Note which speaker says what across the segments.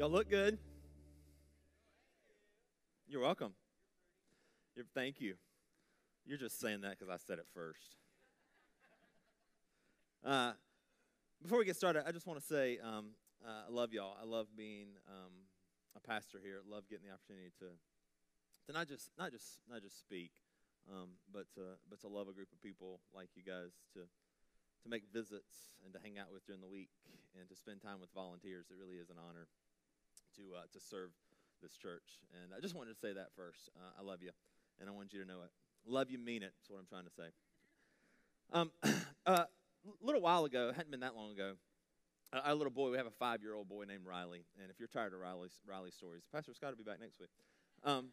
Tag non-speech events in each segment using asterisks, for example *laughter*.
Speaker 1: Y'all look good. You're welcome. You're, thank you. You're just saying that because I said it first. Uh, before we get started, I just want to say um, uh, I love y'all. I love being um, a pastor here. I love getting the opportunity to to not just not just not just speak, um, but to but to love a group of people like you guys to to make visits and to hang out with during the week and to spend time with volunteers. It really is an honor to uh, to serve this church. And I just wanted to say that first. Uh, I love you, and I want you to know it. Love you, mean it. That's what I'm trying to say. Um, *coughs* uh, a little while ago, hadn't been that long ago. Our little boy, we have a five-year-old boy named Riley, and if you're tired of Riley's Riley stories, Pastor Scott will be back next week. Um,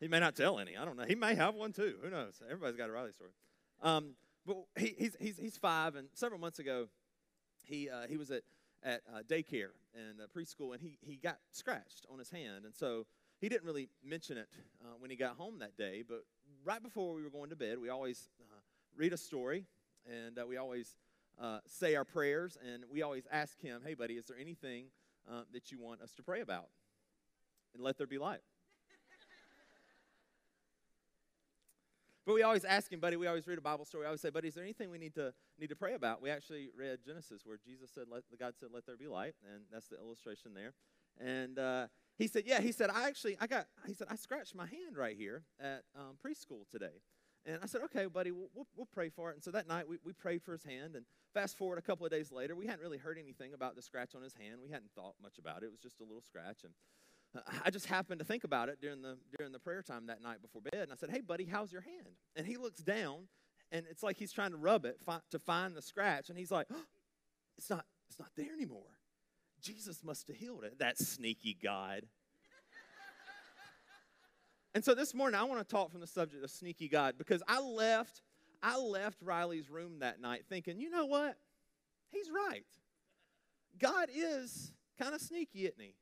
Speaker 1: he may not tell any. I don't know. He may have one too. Who knows? Everybody's got a Riley story. Um, but he, he's, he's, he's five, and several months ago, he, uh, he was at, at uh, daycare and uh, preschool, and he, he got scratched on his hand. And so he didn't really mention it uh, when he got home that day, but right before we were going to bed, we always uh, read a story, and uh, we always say our prayers, and we always ask him, hey, buddy, is there anything that you want us to pray about? And let there be light. But we always ask him, buddy, we always read a Bible story. I always say, buddy, is there anything we need to need to pray about? We actually read Genesis where Jesus said, let, God said, let there be light. And that's the illustration there. And uh, he said, yeah, he said, I actually, I got, he said, I scratched my hand right here at um, preschool today. And I said, okay, buddy, we'll, we'll, we'll, pray for it. And so that night we, we prayed for his hand. And fast forward a couple of days later, we hadn't really heard anything about the scratch on his hand. We hadn't thought much about it. It was just a little scratch. And I just happened to think about it during the during the prayer time that night before bed, and I said, "Hey, buddy, how's your hand?" And he looks down, and it's like he's trying to rub it fi- to find the scratch, and he's like, oh, "It's not, it's not there anymore. Jesus must have healed it." That sneaky God. *laughs* and so this morning, I want to talk from the subject of sneaky God because I left, I left Riley's room that night thinking, you know what? He's right. God is kind of sneaky, isn't he?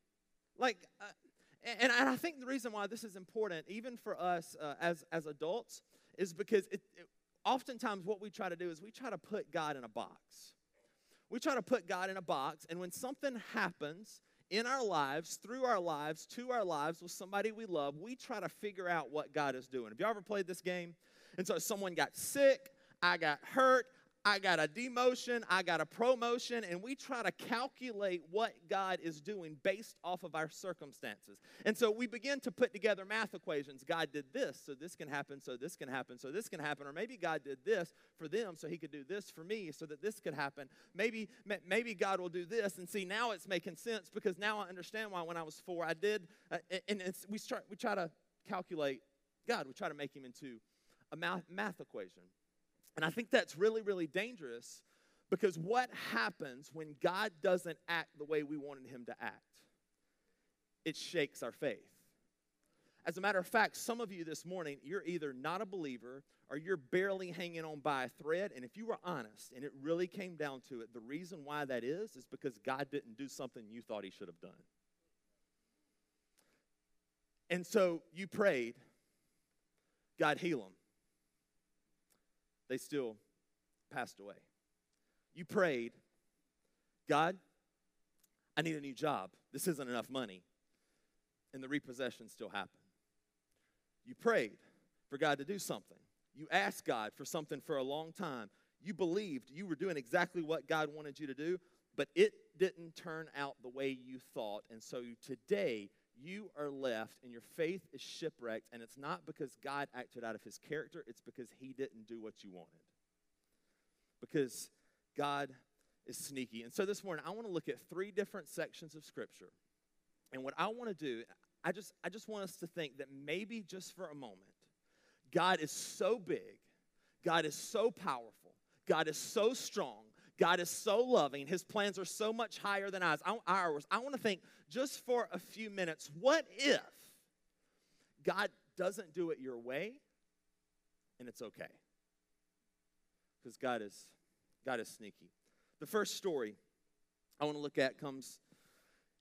Speaker 1: Like, uh, and, and I think the reason why this is important, even for us uh, as, as adults, is because it, it, oftentimes what we try to do is we try to put God in a box. We try to put God in a box, and when something happens in our lives, through our lives, to our lives with somebody we love, we try to figure out what God is doing. Have you ever played this game? And so someone got sick, I got hurt, I got a demotion, I got a promotion, and we try to calculate what God is doing based off of our circumstances. And so we begin to put together math equations. God did this, so this can happen, so this can happen, so this can happen. Or maybe God did this for them, so he could do this for me, so that this could happen. Maybe, maybe God will do this. And see, now it's making sense because now I understand why when I was four, I did. Uh, and we, start, we try to calculate God, we try to make him into a math, math equation. And I think that's really, really dangerous because what happens when God doesn't act the way we wanted him to act? It shakes our faith. As a matter of fact, some of you this morning, you're either not a believer or you're barely hanging on by a thread. And if you were honest and it really came down to it, the reason why that is is because God didn't do something you thought he should have done. And so you prayed, God heal him they still passed away. You prayed, God, I need a new job. This isn't enough money. And the repossession still happened. You prayed for God to do something. You asked God for something for a long time. You believed you were doing exactly what God wanted you to do, but it didn't turn out the way you thought. And so today, you are left and your faith is shipwrecked, and it's not because God acted out of his character, it's because he didn't do what you wanted. Because God is sneaky. And so this morning, I want to look at three different sections of Scripture. And what I want to do, I just, I just want us to think that maybe just for a moment, God is so big, God is so powerful, God is so strong, God is so loving. His plans are so much higher than ours. I want to think just for a few minutes what if God doesn't do it your way and it's okay? Because God is, God is sneaky. The first story I want to look at comes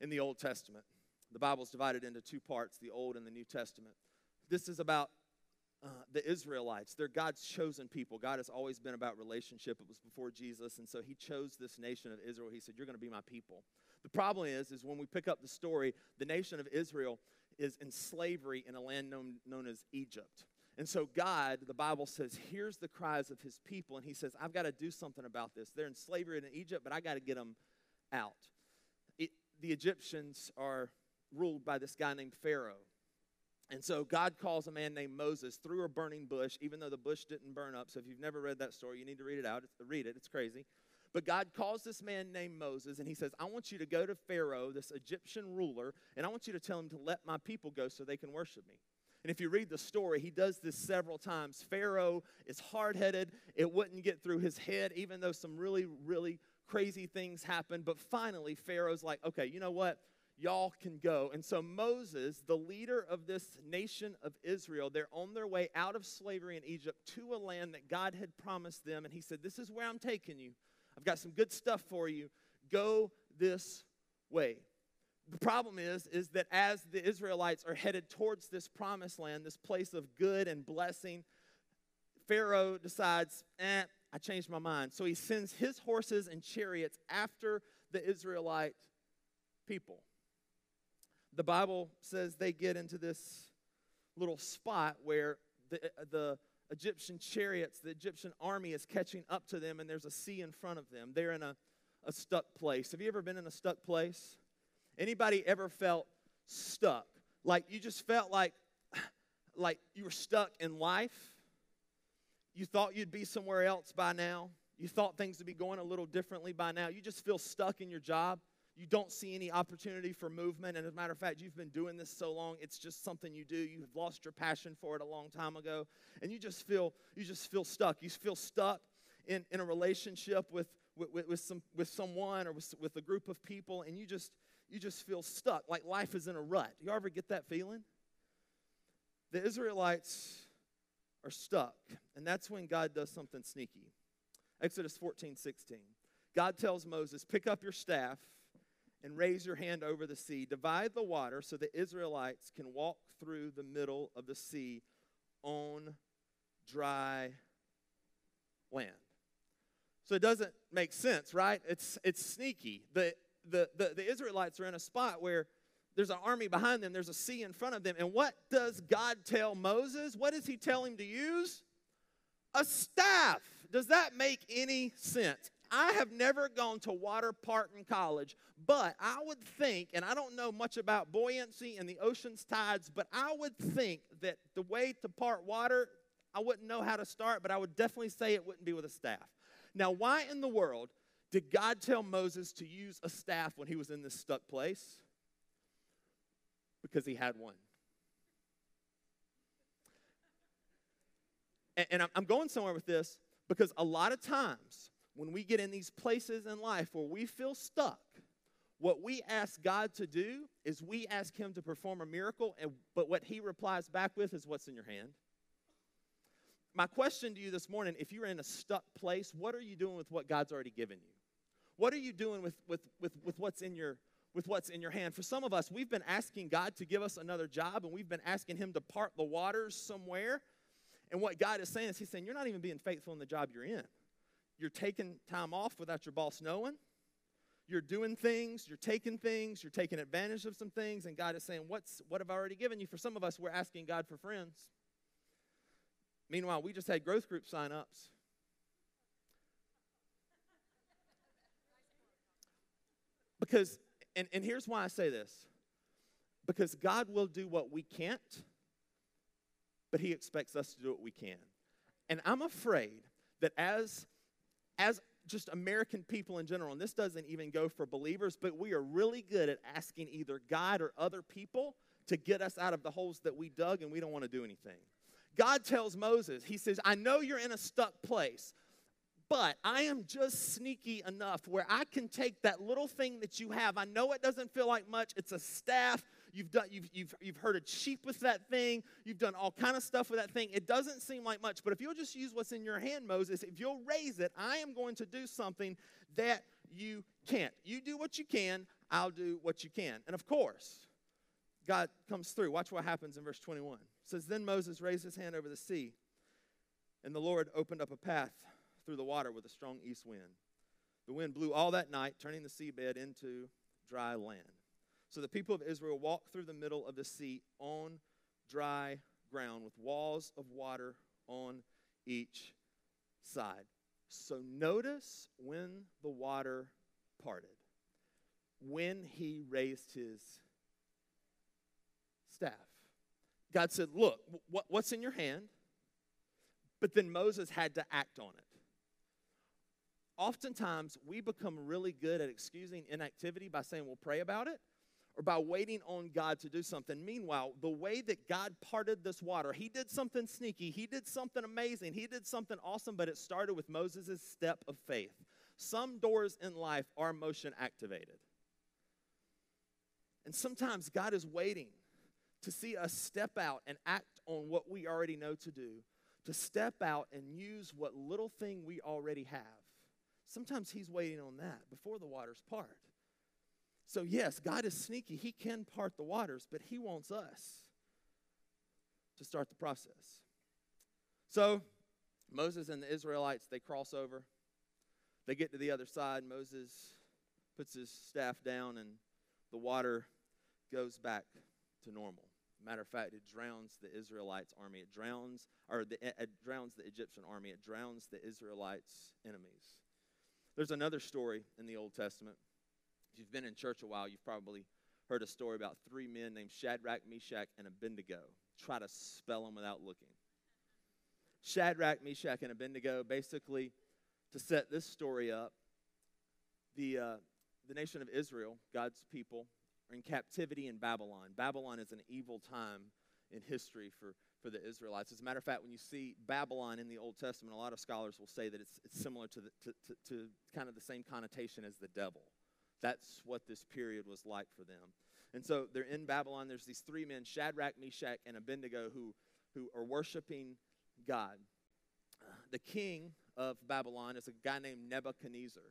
Speaker 1: in the Old Testament. The Bible is divided into two parts the Old and the New Testament. This is about uh, the Israelites. They're God's chosen people. God has always been about relationship. It was before Jesus, and so He chose this nation of Israel. He said, You're going to be my people. The problem is, is when we pick up the story, the nation of Israel is in slavery in a land known, known as Egypt. And so, God, the Bible says, hears the cries of his people, and he says, I've got to do something about this. They're in slavery in Egypt, but I got to get them out. It, the Egyptians are ruled by this guy named Pharaoh. And so God calls a man named Moses through a burning bush, even though the bush didn't burn up. So if you've never read that story, you need to read it out. read it, it's crazy. But God calls this man named Moses, and he says, I want you to go to Pharaoh, this Egyptian ruler, and I want you to tell him to let my people go so they can worship me. And if you read the story, he does this several times. Pharaoh is hard headed. It wouldn't get through his head, even though some really, really crazy things happened. But finally, Pharaoh's like, okay, you know what? Y'all can go. And so Moses, the leader of this nation of Israel, they're on their way out of slavery in Egypt to a land that God had promised them. And he said, This is where I'm taking you. I've got some good stuff for you. Go this way. The problem is, is that as the Israelites are headed towards this promised land, this place of good and blessing, Pharaoh decides, eh, I changed my mind. So he sends his horses and chariots after the Israelite people. The Bible says they get into this little spot where the, the Egyptian chariots, the Egyptian army is catching up to them, and there's a sea in front of them. They're in a, a stuck place. Have you ever been in a stuck place? Anybody ever felt stuck? Like you just felt like *sighs* like you were stuck in life. You thought you'd be somewhere else by now. You thought things would be going a little differently by now. You just feel stuck in your job you don't see any opportunity for movement. And as a matter of fact, you've been doing this so long, it's just something you do. You've lost your passion for it a long time ago. And you just feel, you just feel stuck. You feel stuck in, in a relationship with, with, with, some, with someone or with, with a group of people, and you just, you just feel stuck, like life is in a rut. You ever get that feeling? The Israelites are stuck, and that's when God does something sneaky. Exodus 14, 16. God tells Moses, Pick up your staff and raise your hand over the sea. Divide the water so the Israelites can walk through the middle of the sea on dry land. So it doesn't make sense, right? It's, it's sneaky. The, the, the, the Israelites are in a spot where there's an army behind them, there's a sea in front of them. And what does God tell Moses? What does he tell him to use? A staff. Does that make any sense? I have never gone to water park in college, but I would think, and I don't know much about buoyancy and the ocean's tides, but I would think that the way to part water, I wouldn't know how to start, but I would definitely say it wouldn't be with a staff. Now, why in the world did God tell Moses to use a staff when he was in this stuck place? Because he had one. And, I'm going somewhere with this because a lot of times when we get in these places in life where we feel stuck, what we ask God to do is we ask Him to perform a miracle, and, but what He replies back with is what's in your hand. My question to you this morning if you're in a stuck place, what are you doing with what God's already given you? What are you doing with, with, with, with what's in your with what's in your hand. For some of us, we've been asking God to give us another job and we've been asking Him to part the waters somewhere. And what God is saying is, He's saying, You're not even being faithful in the job you're in. You're taking time off without your boss knowing. You're doing things, you're taking things, you're taking advantage of some things, and God is saying, What's what have I already given you? For some of us, we're asking God for friends. Meanwhile, we just had growth group sign-ups. Because, and, and here's why I say this because God will do what we can't, but He expects us to do what we can. And I'm afraid that as as just American people in general, and this doesn't even go for believers, but we are really good at asking either God or other people to get us out of the holes that we dug and we don't want to do anything. God tells Moses, He says, I know you're in a stuck place, but I am just sneaky enough where I can take that little thing that you have. I know it doesn't feel like much, it's a staff. You've, done, you've, you've, you've herded sheep with that thing. You've done all kind of stuff with that thing. It doesn't seem like much, but if you'll just use what's in your hand, Moses, if you'll raise it, I am going to do something that you can't. You do what you can, I'll do what you can. And of course, God comes through. Watch what happens in verse 21. It says, Then Moses raised his hand over the sea, and the Lord opened up a path through the water with a strong east wind. The wind blew all that night, turning the seabed into dry land. So the people of Israel walked through the middle of the sea on dry ground with walls of water on each side. So notice when the water parted, when he raised his staff. God said, Look, what's in your hand? But then Moses had to act on it. Oftentimes, we become really good at excusing inactivity by saying we'll pray about it or by waiting on God to do something. Meanwhile, the way that God parted this water, He did something sneaky, He did something amazing, He did something awesome, but it started with Moses' step of faith. Some doors in life are motion activated. And sometimes God is waiting to see us step out and act on what we already know to do, to step out and use what little thing we already have. Sometimes He's waiting on that before the waters part. So, yes, God is sneaky. He can part the waters, but He wants us to start the process. So, Moses and the Israelites, they cross over. They get to the other side. Moses puts his staff down, and the water goes back to normal. Matter of fact, it drowns the Israelites' army. It drowns, or the, it drowns the Egyptian army. It drowns the Israelites' enemies. There's another story in the Old Testament if you've been in church a while, you've probably heard a story about three men named Shadrach, Meshach, and Abednego. Try to spell them without looking. Shadrach, Meshach, and Abednego, basically, to set this story up, the, uh, the nation of Israel, God's people, are in captivity in Babylon. Babylon is an evil time in history for, for the Israelites. As a matter of fact, when you see Babylon in the Old Testament, a lot of scholars will say that it's, it's similar to, the, to, to, to kind of the same connotation as the devil. That's what this period was like for them. And so they're in Babylon. There's these three men, Shadrach, Meshach, and Abednego, who, who are worshiping God. The king of Babylon is a guy named Nebuchadnezzar.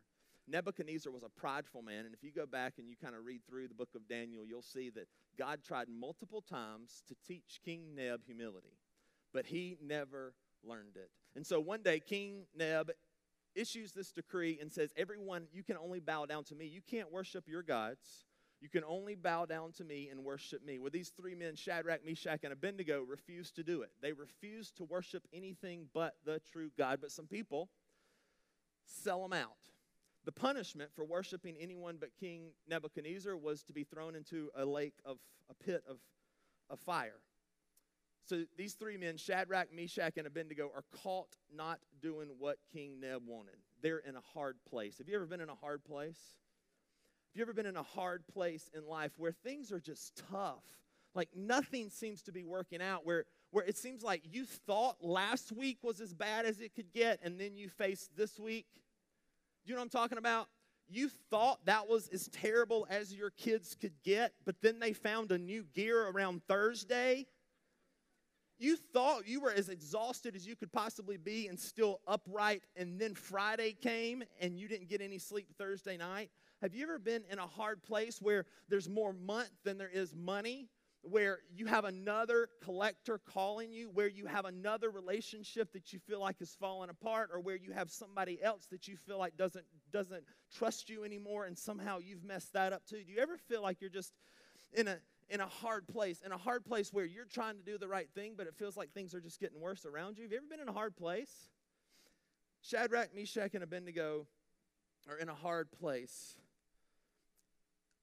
Speaker 1: Nebuchadnezzar was a prideful man, and if you go back and you kind of read through the book of Daniel, you'll see that God tried multiple times to teach King Neb humility, but he never learned it. And so one day, King Neb issues this decree and says, Everyone, you can only bow down to me. You can't worship your gods. You can only bow down to me and worship me. Well, these three men, Shadrach, Meshach, and Abednego, refused to do it. They refused to worship anything but the true God. But some people sell them out. The punishment for worshiping anyone but King Nebuchadnezzar was to be thrown into a lake of a pit of, of fire. So these three men, Shadrach, Meshach, and Abednego, are caught not doing what King Neb wanted. They're in a hard place. Have you ever been in a hard place? Have you ever been in a hard place in life where things are just tough? Like nothing seems to be working out, where, where it seems like you thought last week was as bad as it could get, and then you face this week. Do you know what I'm talking about? You thought that was as terrible as your kids could get, but then they found a new gear around Thursday you thought you were as exhausted as you could possibly be and still upright, and then Friday came and you didn't get any sleep Thursday night? Have you ever been in a hard place where there's more month than there is money? Where you have another collector calling you, where you have another relationship that you feel like is falling apart, or where you have somebody else that you feel like doesn't doesn't trust you anymore, and somehow you've messed that up too. Do you ever feel like you're just in a in a hard place, in a hard place where you're trying to do the right thing, but it feels like things are just getting worse around you. Have you ever been in a hard place? Shadrach, Meshach, and Abednego are in a hard place.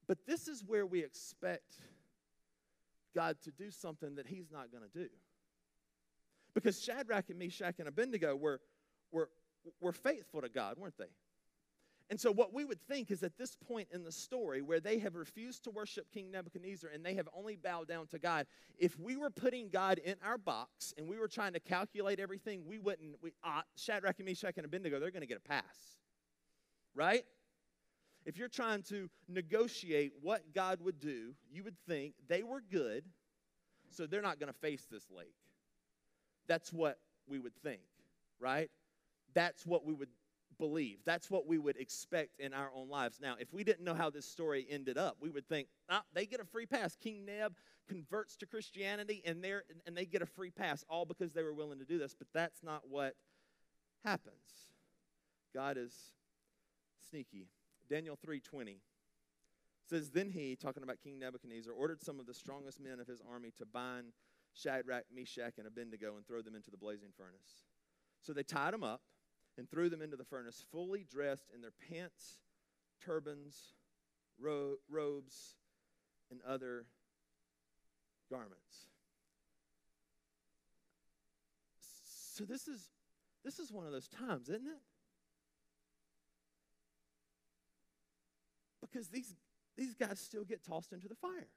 Speaker 1: But this is where we expect God to do something that He's not going to do. Because Shadrach and Meshach and Abednego were, were, were faithful to God, weren't they? And so, what we would think is at this point in the story where they have refused to worship King Nebuchadnezzar and they have only bowed down to God, if we were putting God in our box and we were trying to calculate everything, we wouldn't. We, uh, Shadrach, and Meshach, and Abednego, they're going to get a pass. Right? If you're trying to negotiate what God would do, you would think they were good, so they're not going to face this lake. That's what we would think, right? That's what we would believe. That's what we would expect in our own lives. Now, if we didn't know how this story ended up, we would think, ah, they get a free pass. King Neb converts to Christianity and, they and they get a free pass, all because they were willing to do this. But that's not what happens. God is sneaky. Daniel 3:20 says, Then he, talking about King Nebuchadnezzar, ordered some of the strongest men of his army to bind Shadrach, Meshach, and Abednego and throw them into the blazing furnace. So they tied them up and threw them into the furnace, fully dressed in their pants, turbans, ro- robes, and other garments. So this is this is one of those times, isn't it? Because these these guys still get tossed into the fire.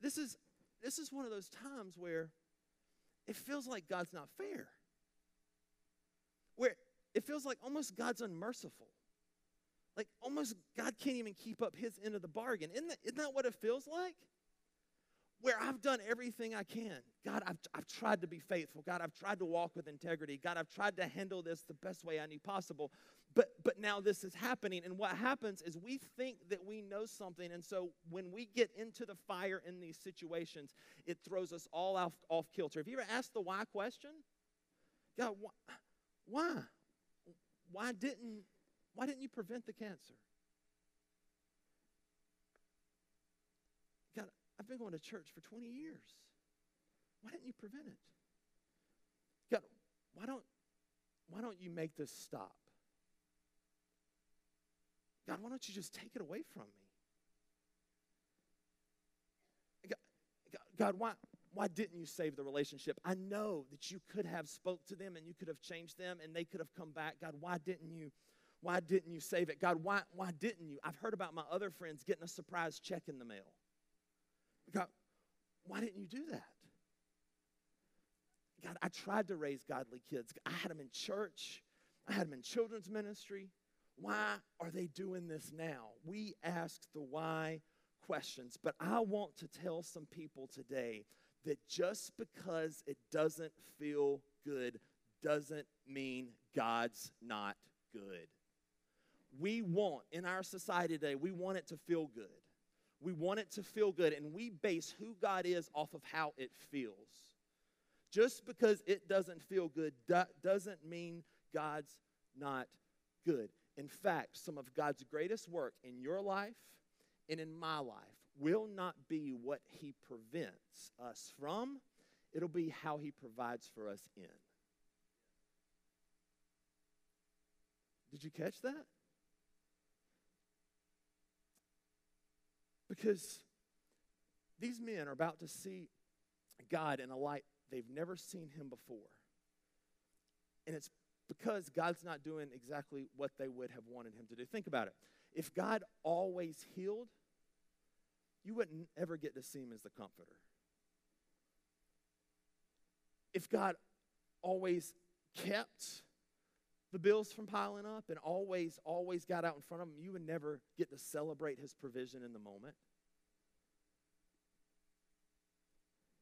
Speaker 1: This is this is one of those times where it feels like God's not fair. Where it feels like almost God's unmerciful. Like almost God can't even keep up his end of the bargain. Isn't that, isn't that what it feels like? Where I've done everything I can. God, I've, I've tried to be faithful. God, I've tried to walk with integrity. God, I've tried to handle this the best way I knew possible. But, but now this is happening. And what happens is we think that we know something. And so when we get into the fire in these situations, it throws us all off, off kilter. Have you ever asked the why question? God, wh- why? Why didn't, why didn't you prevent the cancer? God, I've been going to church for 20 years. Why didn't you prevent it? God, why don't, why don't you make this stop? God, why don't you just take it away from me? God, God, why, why didn't you save the relationship? I know that you could have spoke to them and you could have changed them and they could have come back. God, why didn't you? Why didn't you save it? God, why, why didn't you? I've heard about my other friends getting a surprise check in the mail. God, why didn't you do that? God, I tried to raise godly kids. I had them in church, I had them in children's ministry. Why are they doing this now? We ask the why questions, but I want to tell some people today that just because it doesn't feel good doesn't mean God's not good. We want, in our society today, we want it to feel good. We want it to feel good, and we base who God is off of how it feels. Just because it doesn't feel good do- doesn't mean God's not good. In fact, some of God's greatest work in your life and in my life will not be what He prevents us from, it'll be how He provides for us in. Did you catch that? Because these men are about to see God in a light they've never seen Him before. And it's because God's not doing exactly what they would have wanted Him to do. Think about it. If God always healed, you wouldn't ever get to see Him as the comforter. If God always kept the bills from piling up and always, always got out in front of them, you would never get to celebrate his provision in the moment.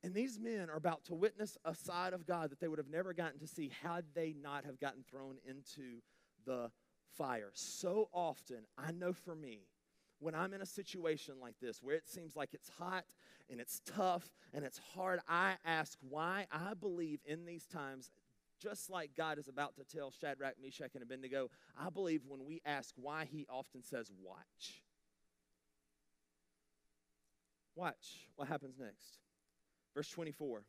Speaker 1: And these men are about to witness a side of God that they would have never gotten to see had they not have gotten thrown into the fire. So often, I know for me, when I'm in a situation like this where it seems like it's hot and it's tough and it's hard, I ask why I believe in these times just like God is about to tell Shadrach, Meshach, and Abednego, I believe when we ask why, he often says, Watch. Watch what happens next. Verse 24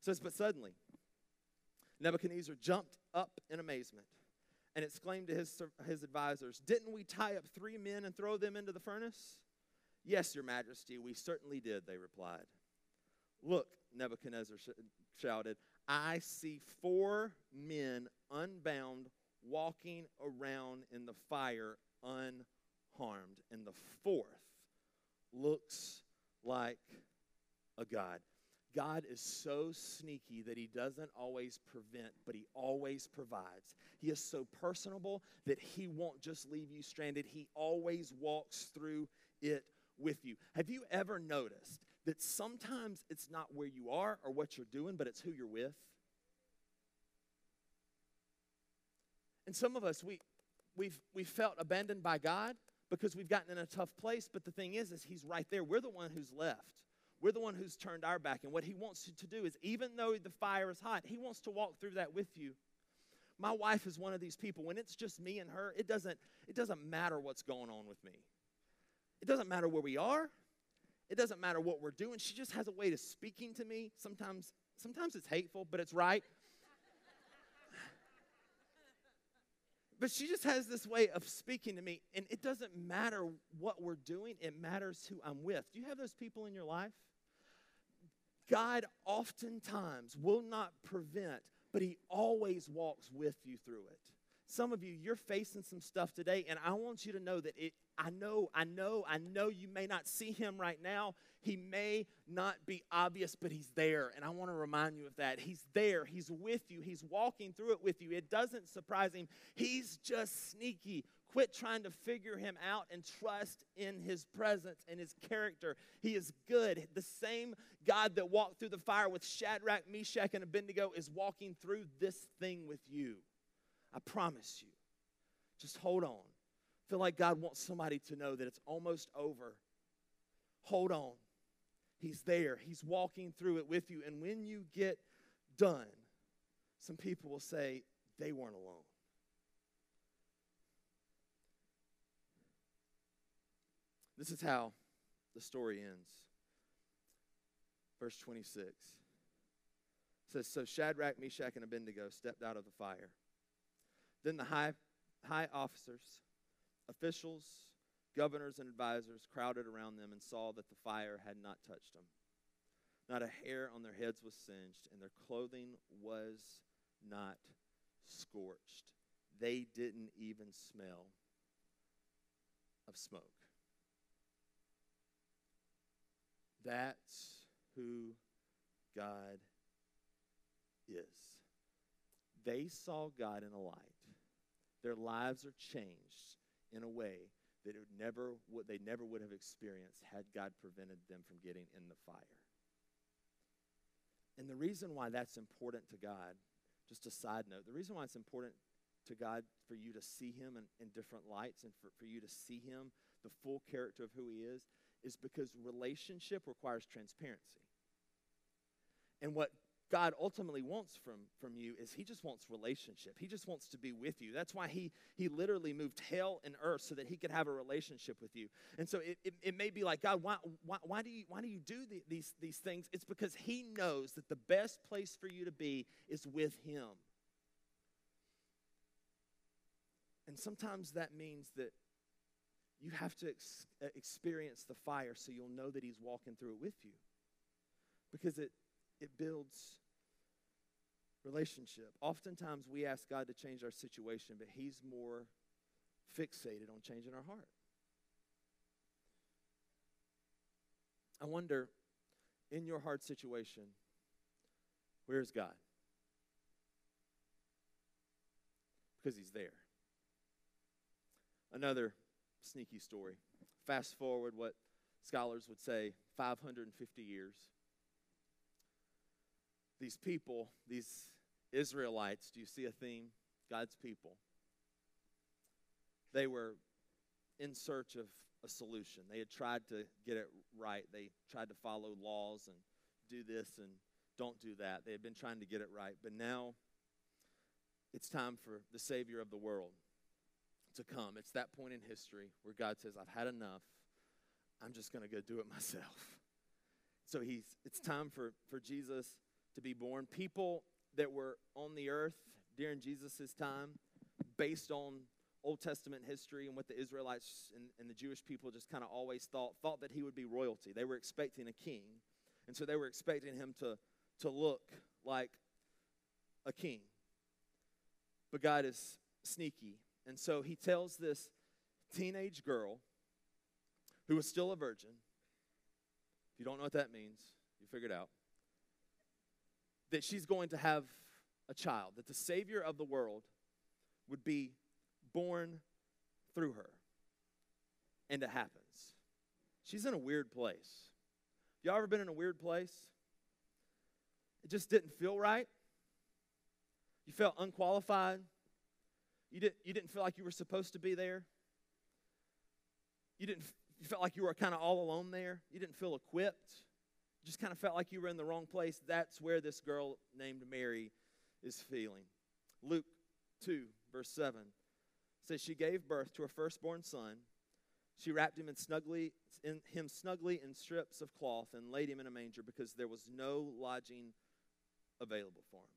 Speaker 1: says, But suddenly, Nebuchadnezzar jumped up in amazement and exclaimed to his, his advisors, Didn't we tie up three men and throw them into the furnace? Yes, your majesty, we certainly did, they replied. Look, Nebuchadnezzar shouted, I see four men unbound walking around in the fire unharmed. And the fourth looks like a God. God is so sneaky that he doesn't always prevent, but he always provides. He is so personable that he won't just leave you stranded, he always walks through it with you. Have you ever noticed that sometimes it's not where you are or what you're doing, but it's who you're with. And some of us, we, we've, we felt abandoned by God because we've gotten in a tough place, but the thing is, is He's right there. We're the one who's left. We're the one who's turned our back. And what He wants to do is, even though the fire is hot, He wants to walk through that with you. My wife is one of these people. When it's just me and her, it doesn't, it doesn't matter what's going on with me. It doesn't matter where we are. It doesn't matter what we're doing. She just has a way of speaking to me. Sometimes, sometimes it's hateful, but it's right. *laughs* but she just has this way of speaking to me, and it doesn't matter what we're doing, it matters who I'm with. Do you have those people in your life? God oftentimes will not prevent, but He always walks with you through it. Some of you, you're facing some stuff today, and I want you to know that it, I know, I know, I know you may not see Him right now. He may not be obvious, but He's there. And I want to remind you of that. He's there, He's with you, He's walking through it with you. It doesn't surprise Him. He's just sneaky Quit trying to figure him out and trust in his presence and his character. He is good. The same God that walked through the fire with Shadrach, Meshach, and Abednego is walking through this thing with you. I promise you. Just hold on. Feel like God wants somebody to know that it's almost over. Hold on. He's there. He's walking through it with you. And when you get done, some people will say they weren't alone. This is how the story ends. Verse 26 says So Shadrach, Meshach, and Abednego stepped out of the fire. Then the high, high officers, officials, governors, and advisors crowded around them and saw that the fire had not touched them. Not a hair on their heads was singed, and their clothing was not scorched. They didn't even smell of smoke. That's who God is. They saw God in a light. Their lives are changed in a way that it never would they never would have experienced had God prevented them from getting in the fire. And the reason why that's important to God, just a side note, the reason why it's important to God for you to see him in, in different lights and for, for you to see him, the full character of who he is, is because relationship requires transparency. And what God ultimately wants from, from you is he just wants relationship. He just wants to be with you. That's why he, he literally moved hell and earth so that he could have a relationship with you. And so it, it, it may be like, God, why, why, why, do you, why do you do the, these, these things? It's because he knows that the best place for you to be is with him. And sometimes that means that you have to ex- uh, experience the fire so you'll know that He's walking through it with you. Because it, it builds relationship. Oftentimes we ask God to change our situation, but He's more fixated on changing our heart. I wonder, in your hard situation, where's God? Because He's there. Another sneaky story. Fast forward what scholars would say 550 years. These people, these Israelites, do you see a theme? God's people. They were in search of a solution. They had tried to get it right. They tried to follow laws and do this and don't do that. They had been trying to get it right. But now it's time for the Savior of the world to come. It's that point in history where God says, I've had enough. I'm just going to go do it *laughs* myself. So he's it's time for, for Jesus to be born. People that were on the earth during Jesus' time, based on Old Testament history and what the Israelites and, and the Jewish people just kind of always thought, thought that he would be royalty. They were expecting a king. And so they were expecting him to, to look like a king. But God is sneaky and so he tells this teenage girl who was still a virgin. If you don't know what that means, you figure it out. That she's going to have a child, that the Savior of the world would be born through her. And it happens. She's in a weird place. Y'all ever been in a weird place? It just didn't feel right. You felt unqualified. You, did, you didn't feel like you were supposed to be there. You didn't you felt like you were kind of all alone there. You didn't feel equipped. You just kind of felt like you were in the wrong place. That's where this girl named Mary is feeling. Luke 2, verse 7 says, She gave birth to her firstborn son. She wrapped him in snugly, in him snugly in strips of cloth and laid him in a manger because there was no lodging available for him.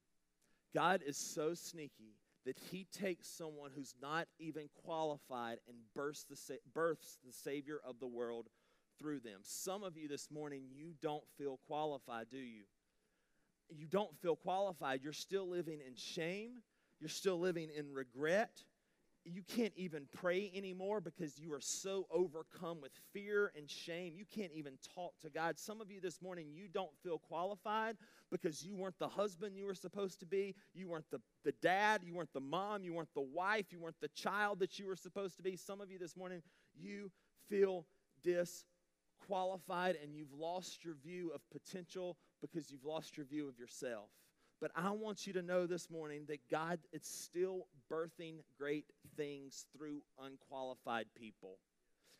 Speaker 1: God is so sneaky that he takes someone who's not even qualified and births the, births the Savior of the world through them. Some of you this morning, you don't feel qualified, do you? You don't feel qualified. You're still living in shame. You're still living in regret you can't even pray anymore because you are so overcome with fear and shame. You can't even talk to God. Some of you this morning, you don't feel qualified because you weren't the husband you were supposed to be. You weren't the, the dad. You weren't the mom. You weren't the wife. You weren't the child that you were supposed to be. Some of you this morning, you feel disqualified and you've lost your view of potential because you've lost your view of yourself. But I want you to know this morning that God is still birthing great things through unqualified people.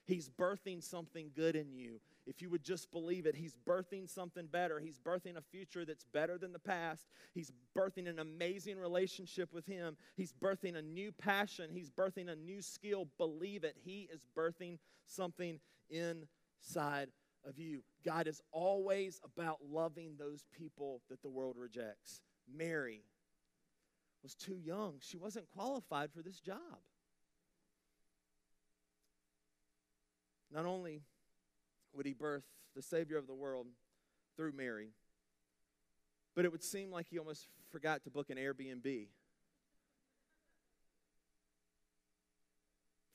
Speaker 1: He's birthing something good in you. If you would just believe it, He's birthing something better. He's birthing a future that's better than the past. He's birthing an amazing relationship with Him. He's birthing a new passion. He's birthing a new skill. Believe it. He is birthing something inside of you. God is always about loving those people that the world rejects. Mary was too young, she wasn't qualified for this job. Not only would he birth the Savior of the world through Mary, but it would seem like he almost forgot to book an Airbnb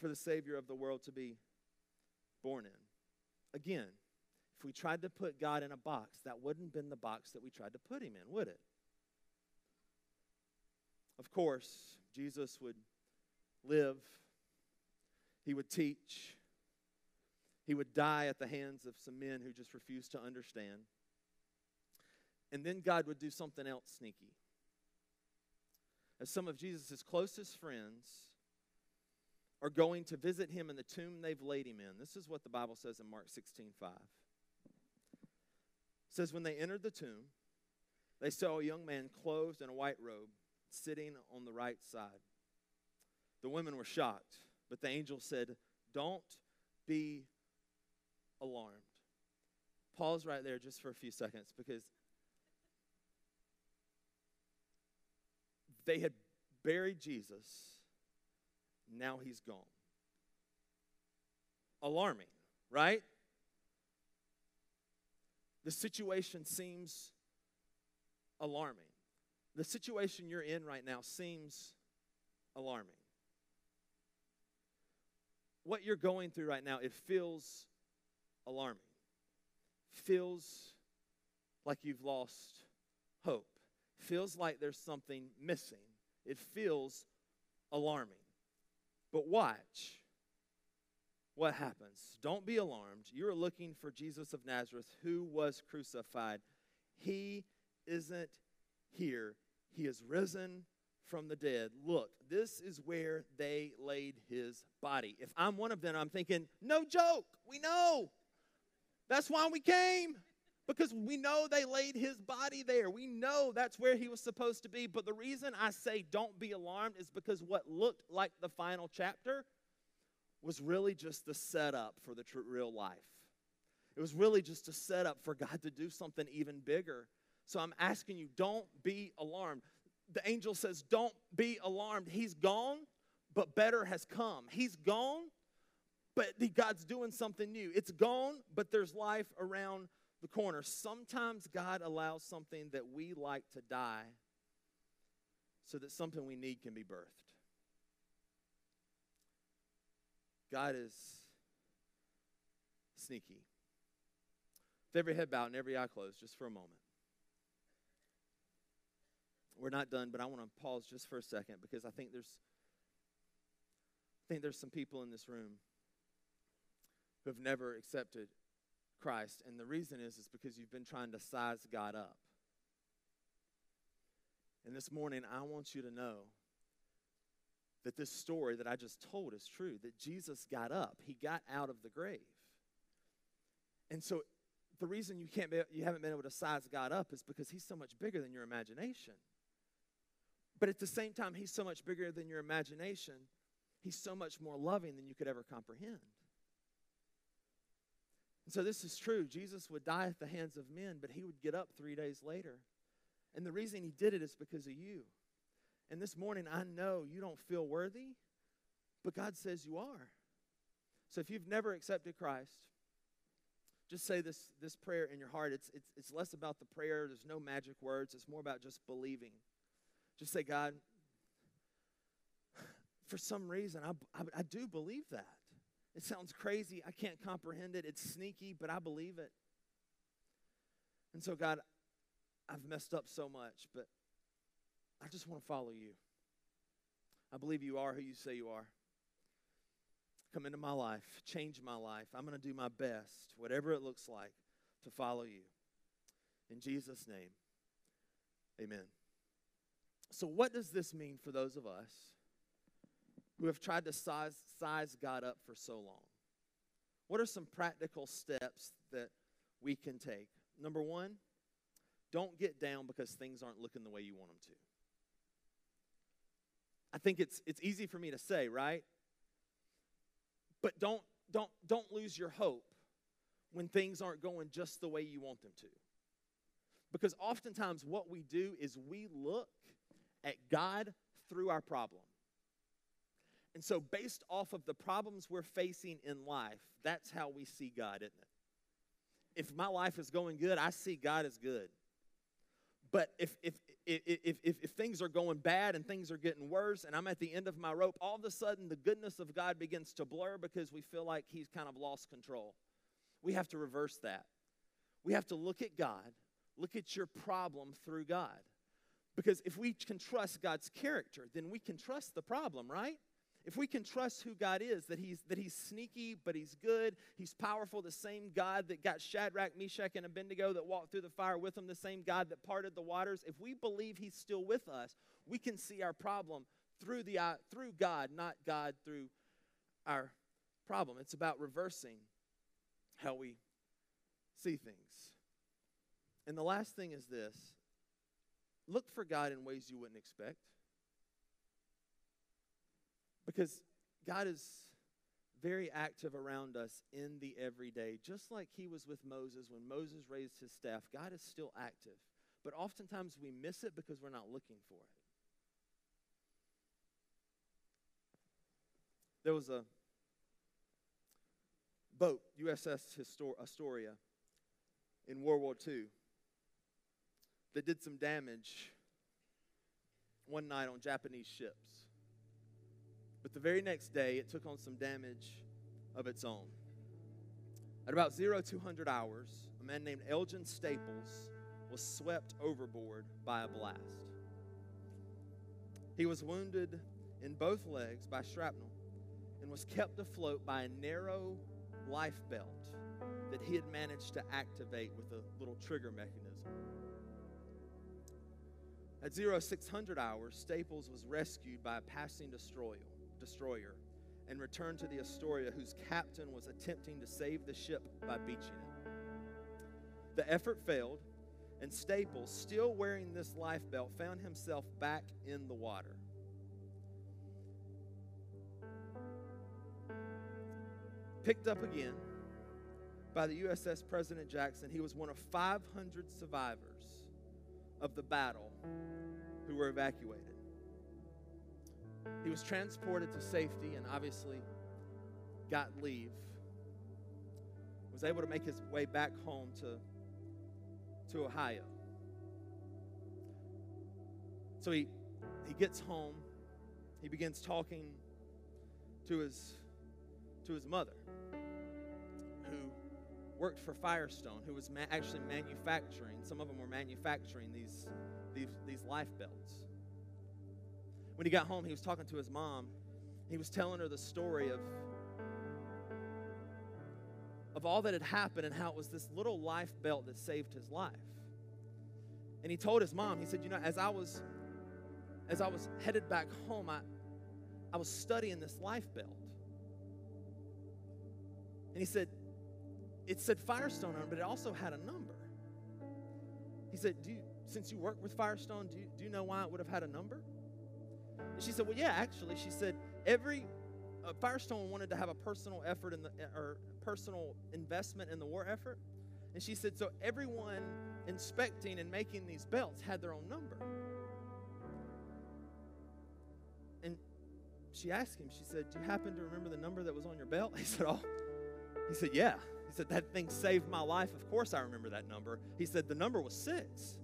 Speaker 1: for the Savior of the world to be born in. Again, if we tried to put God in a box, that wouldn't have been the box that we tried to put him in, would it? Of course, Jesus would live, he would teach, he would die at the hands of some men who just refused to understand. And then God would do something else sneaky. As some of Jesus' closest friends are going to visit him in the tomb they've laid him in. This is what the Bible says in Mark 16 5. Says, When they entered the tomb, they saw a young man clothed in a white robe sitting on the right side. The women were shocked, but the angel said, Don't be alarmed. Pause right there just for a few seconds because they had buried Jesus, now he's gone. Alarming, right? The situation seems alarming the situation you're in right now seems alarming. What you're going through right now, it feels alarming. Feels like you've lost hope. Feels like there's something missing. It feels alarming. But watch what happens. Don't be alarmed. You're looking for Jesus of Nazareth who was crucified. He isn't here. He is risen from the dead. Look, this is where they laid his body. If I'm one of them, I'm thinking, no joke. We know. That's why we came. Because we know they laid his body there. We know that's where he was supposed to be. But the reason I say don't be alarmed is because what looked like the final chapter was really just the setup for the tr- real life. It was really just a setup for God to do something even bigger so I'm asking you, don't be alarmed. The angel says, Don't be alarmed. He's gone, but better has come. He's gone, but God's doing something new. It's gone, but there's life around the corner. Sometimes God allows something that we like to die so that something we need can be birthed. God is sneaky. With every head bowed and every eye closed, just for a moment we're not done, but I want to pause just for a second because I think there's I think there's some people in this room who have never accepted Christ, and the reason is is because you've been trying to size God up. And this morning, I want you to know that this story that I just told is true. That Jesus got up; He got out of the grave. And so, the reason you can't be, you haven't been able to size God up is because He's so much bigger than your imagination. But at the same time, He's so much bigger than your imagination. He's so much more loving than you could ever comprehend. And so this is true. Jesus would die at the hands of men, but he would get up three days later. And the reason he did it is because of you. And this morning, I know you don't feel worthy, but God says you are. So if you've never accepted Christ, just say this, this prayer in your heart. It's, it's, it's less about the prayer, there's no magic words, it's more about just believing. Just say, God, for some reason, I, I, I do believe that. It sounds crazy. I can't comprehend it. It's sneaky, but I believe it. And so, God, I've messed up so much, but I just want to follow you. I believe you are who you say you are. Come into my life, change my life. I'm going to do my best, whatever it looks like, to follow you. In Jesus' name, amen. So, what does this mean for those of us who have tried to size, size God up for so long? What are some practical steps that we can take? Number one, don't get down because things aren't looking the way you want them to. I think it's, it's easy for me to say, right? But don't, don't, don't lose your hope when things aren't going just the way you want them to. Because oftentimes what we do is we look at God through our problem. And so, based off of the problems we're facing in life, that's how we see God, isn't it? If my life is going good, I see God as good. But if, if, if, if, if, things are going bad and things are getting worse and I'm at the end of my rope, all of a sudden the goodness of God begins to blur because we feel like He's kind of lost control. We have to reverse that. We have to look at God, look at your problem through God. Because if we can trust God's character, then we can trust the problem, right? If we can trust who God is, that he's, that he's sneaky, but he's good, he's powerful, the same God that got Shadrach, Meshach, and Abednego that walked through the fire with him, the same God that parted the waters, if we believe he's still with us, we can see our problem through, the, uh, through God, not God through our problem. It's about reversing how we see things. And the last thing is this look for God in ways you wouldn't expect. Because God is very active around us in the everyday, just like He was with Moses when Moses raised his staff. God is still active. But oftentimes we miss it because we're not looking for it. There was a boat, USS Histor- Astoria, in World War II that did some damage one night on Japanese ships. But the very next day, it took on some damage of its own. At about 0 200 hours, a man named Elgin Staples was swept overboard by a blast. He was wounded in both legs by shrapnel and was kept afloat by a narrow life belt that he had managed to activate with a little trigger mechanism. At 0600 hours, Staples was rescued by a passing destroyer destroyer and returned to the Astoria, whose captain was attempting to save the ship by beaching it. The effort failed, and Staples, still wearing this life belt, found himself back in the water. Picked up again by the USS President Jackson, he was one of 500 survivors of the battle who were evacuated. He was transported to safety and obviously got leave. Was able to make his way back home to, to Ohio. So he, he gets home. He begins talking to his, to his mother, who worked for Firestone, who was ma- actually manufacturing, some of them were manufacturing these, these, these life belts. When he got home, he was talking to his mom. He was telling her the story of, of all that had happened and how it was this little life belt that saved his life. And he told his mom, he said, You know, as I was as I was headed back home, I, I was studying this life belt. And he said, it said Firestone on it, but it also had a number. He said, do you, since you work with Firestone, do you, do you know why it would have had a number? And she said, Well, yeah, actually. She said, Every uh, Firestone wanted to have a personal effort in the, or personal investment in the war effort. And she said, So everyone inspecting and making these belts had their own number. And she asked him, She said, Do you happen to remember the number that was on your belt? *laughs* He said, Oh, he said, Yeah. He said, That thing saved my life. Of course I remember that number. He said, The number was six.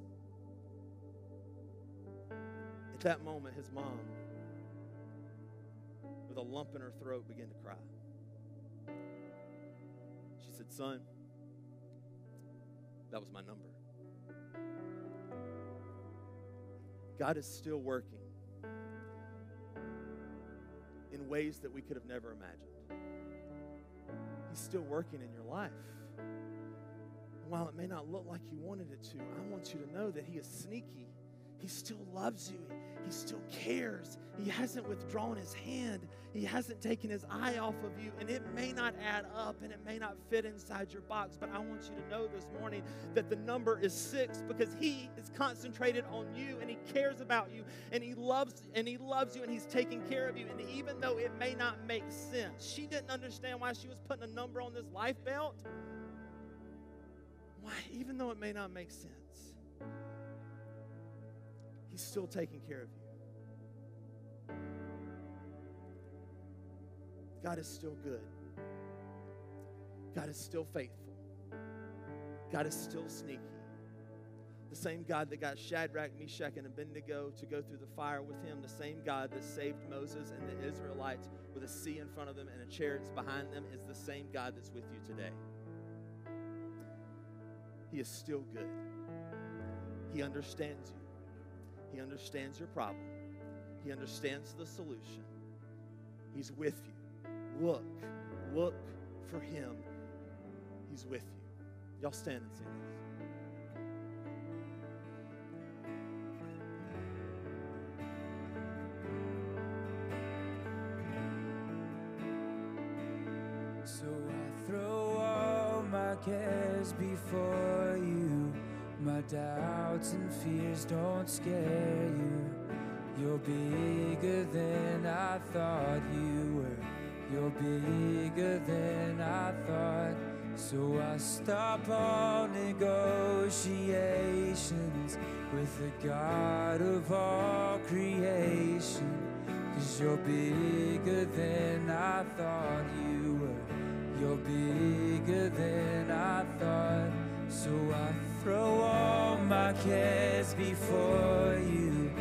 Speaker 1: At that moment, his mom, with a lump in her throat, began to cry. She said, Son, that was my number. God is still working in ways that we could have never imagined. He's still working in your life. And while it may not look like you wanted it to, I want you to know that He is sneaky. He still loves you. He still cares. He hasn't withdrawn his hand. He hasn't taken his eye off of you. And it may not add up and it may not fit inside your box, but I want you to know this morning that the number is six because he is concentrated on you and he cares about you and he loves and he loves you and he's taking care of you. And even though it may not make sense, she didn't understand why she was putting a number on this life belt. Why, even though it may not make sense. He's still taking care of you. God is still good. God is still faithful. God is still sneaky. The same God that got Shadrach, Meshach, and Abednego to go through the fire with him, the same God that saved Moses and the Israelites with a sea in front of them and a chariot behind them, is the same God that's with you today. He is still good. He understands you. He understands your problem, He understands the solution. He's with you. Look, look for Him. He's with you. Y'all stand and sing this.
Speaker 2: So I throw all my cares before you. My doubts and fears don't scare you. You're bigger than I thought you were. You're bigger than I thought. So I stop all negotiations with the God of all creation. Cause you're bigger than I thought you were. You're bigger than I thought. So I throw all my cares before you.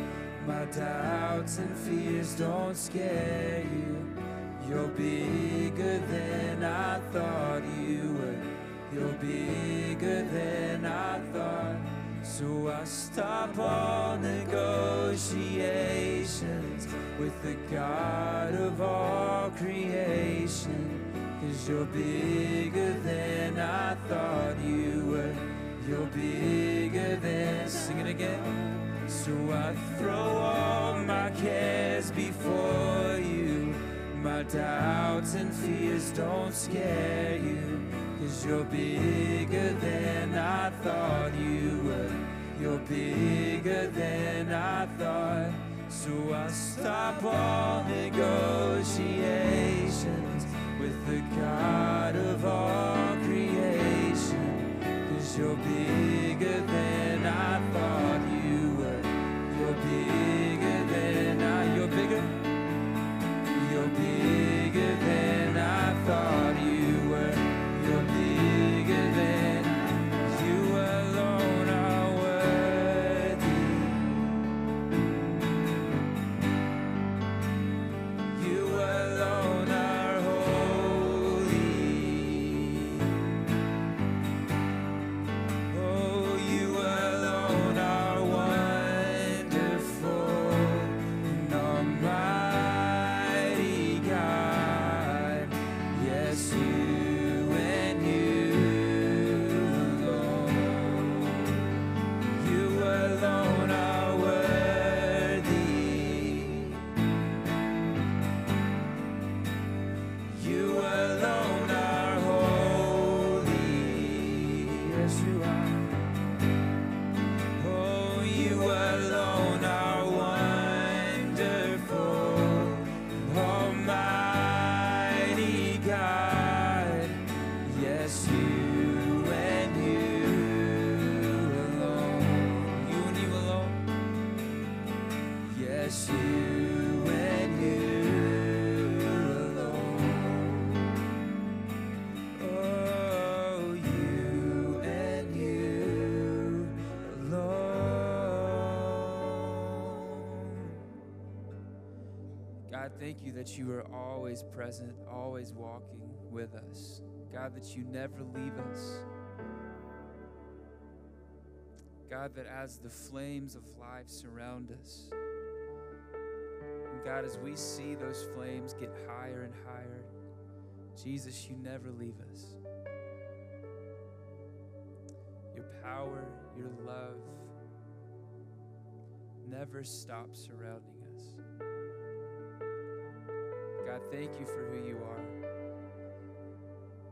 Speaker 2: My doubts and fears don't scare you. You're bigger than I thought you were. You're bigger than I thought. So I stop all negotiations with the God of all creation. Cause you're bigger than I thought you were. You're bigger than. Sing it again. So I throw all my cares before you. My doubts and fears don't scare you. Cause you're bigger than I thought you were. You're bigger than I thought. So I stop all negotiations thank you that you are always present, always walking with us. God, that you never leave us. God, that as the flames of life surround us, and God, as we see those flames get higher and higher, Jesus, you never leave us. Your power, your love never stops surrounding us. God, thank you for who you are.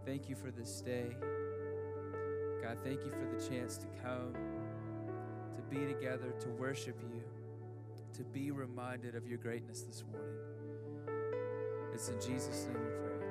Speaker 2: Thank you for this day. God, thank you for the chance to come, to be together, to worship you, to be reminded of your greatness this morning. It's in Jesus' name we pray.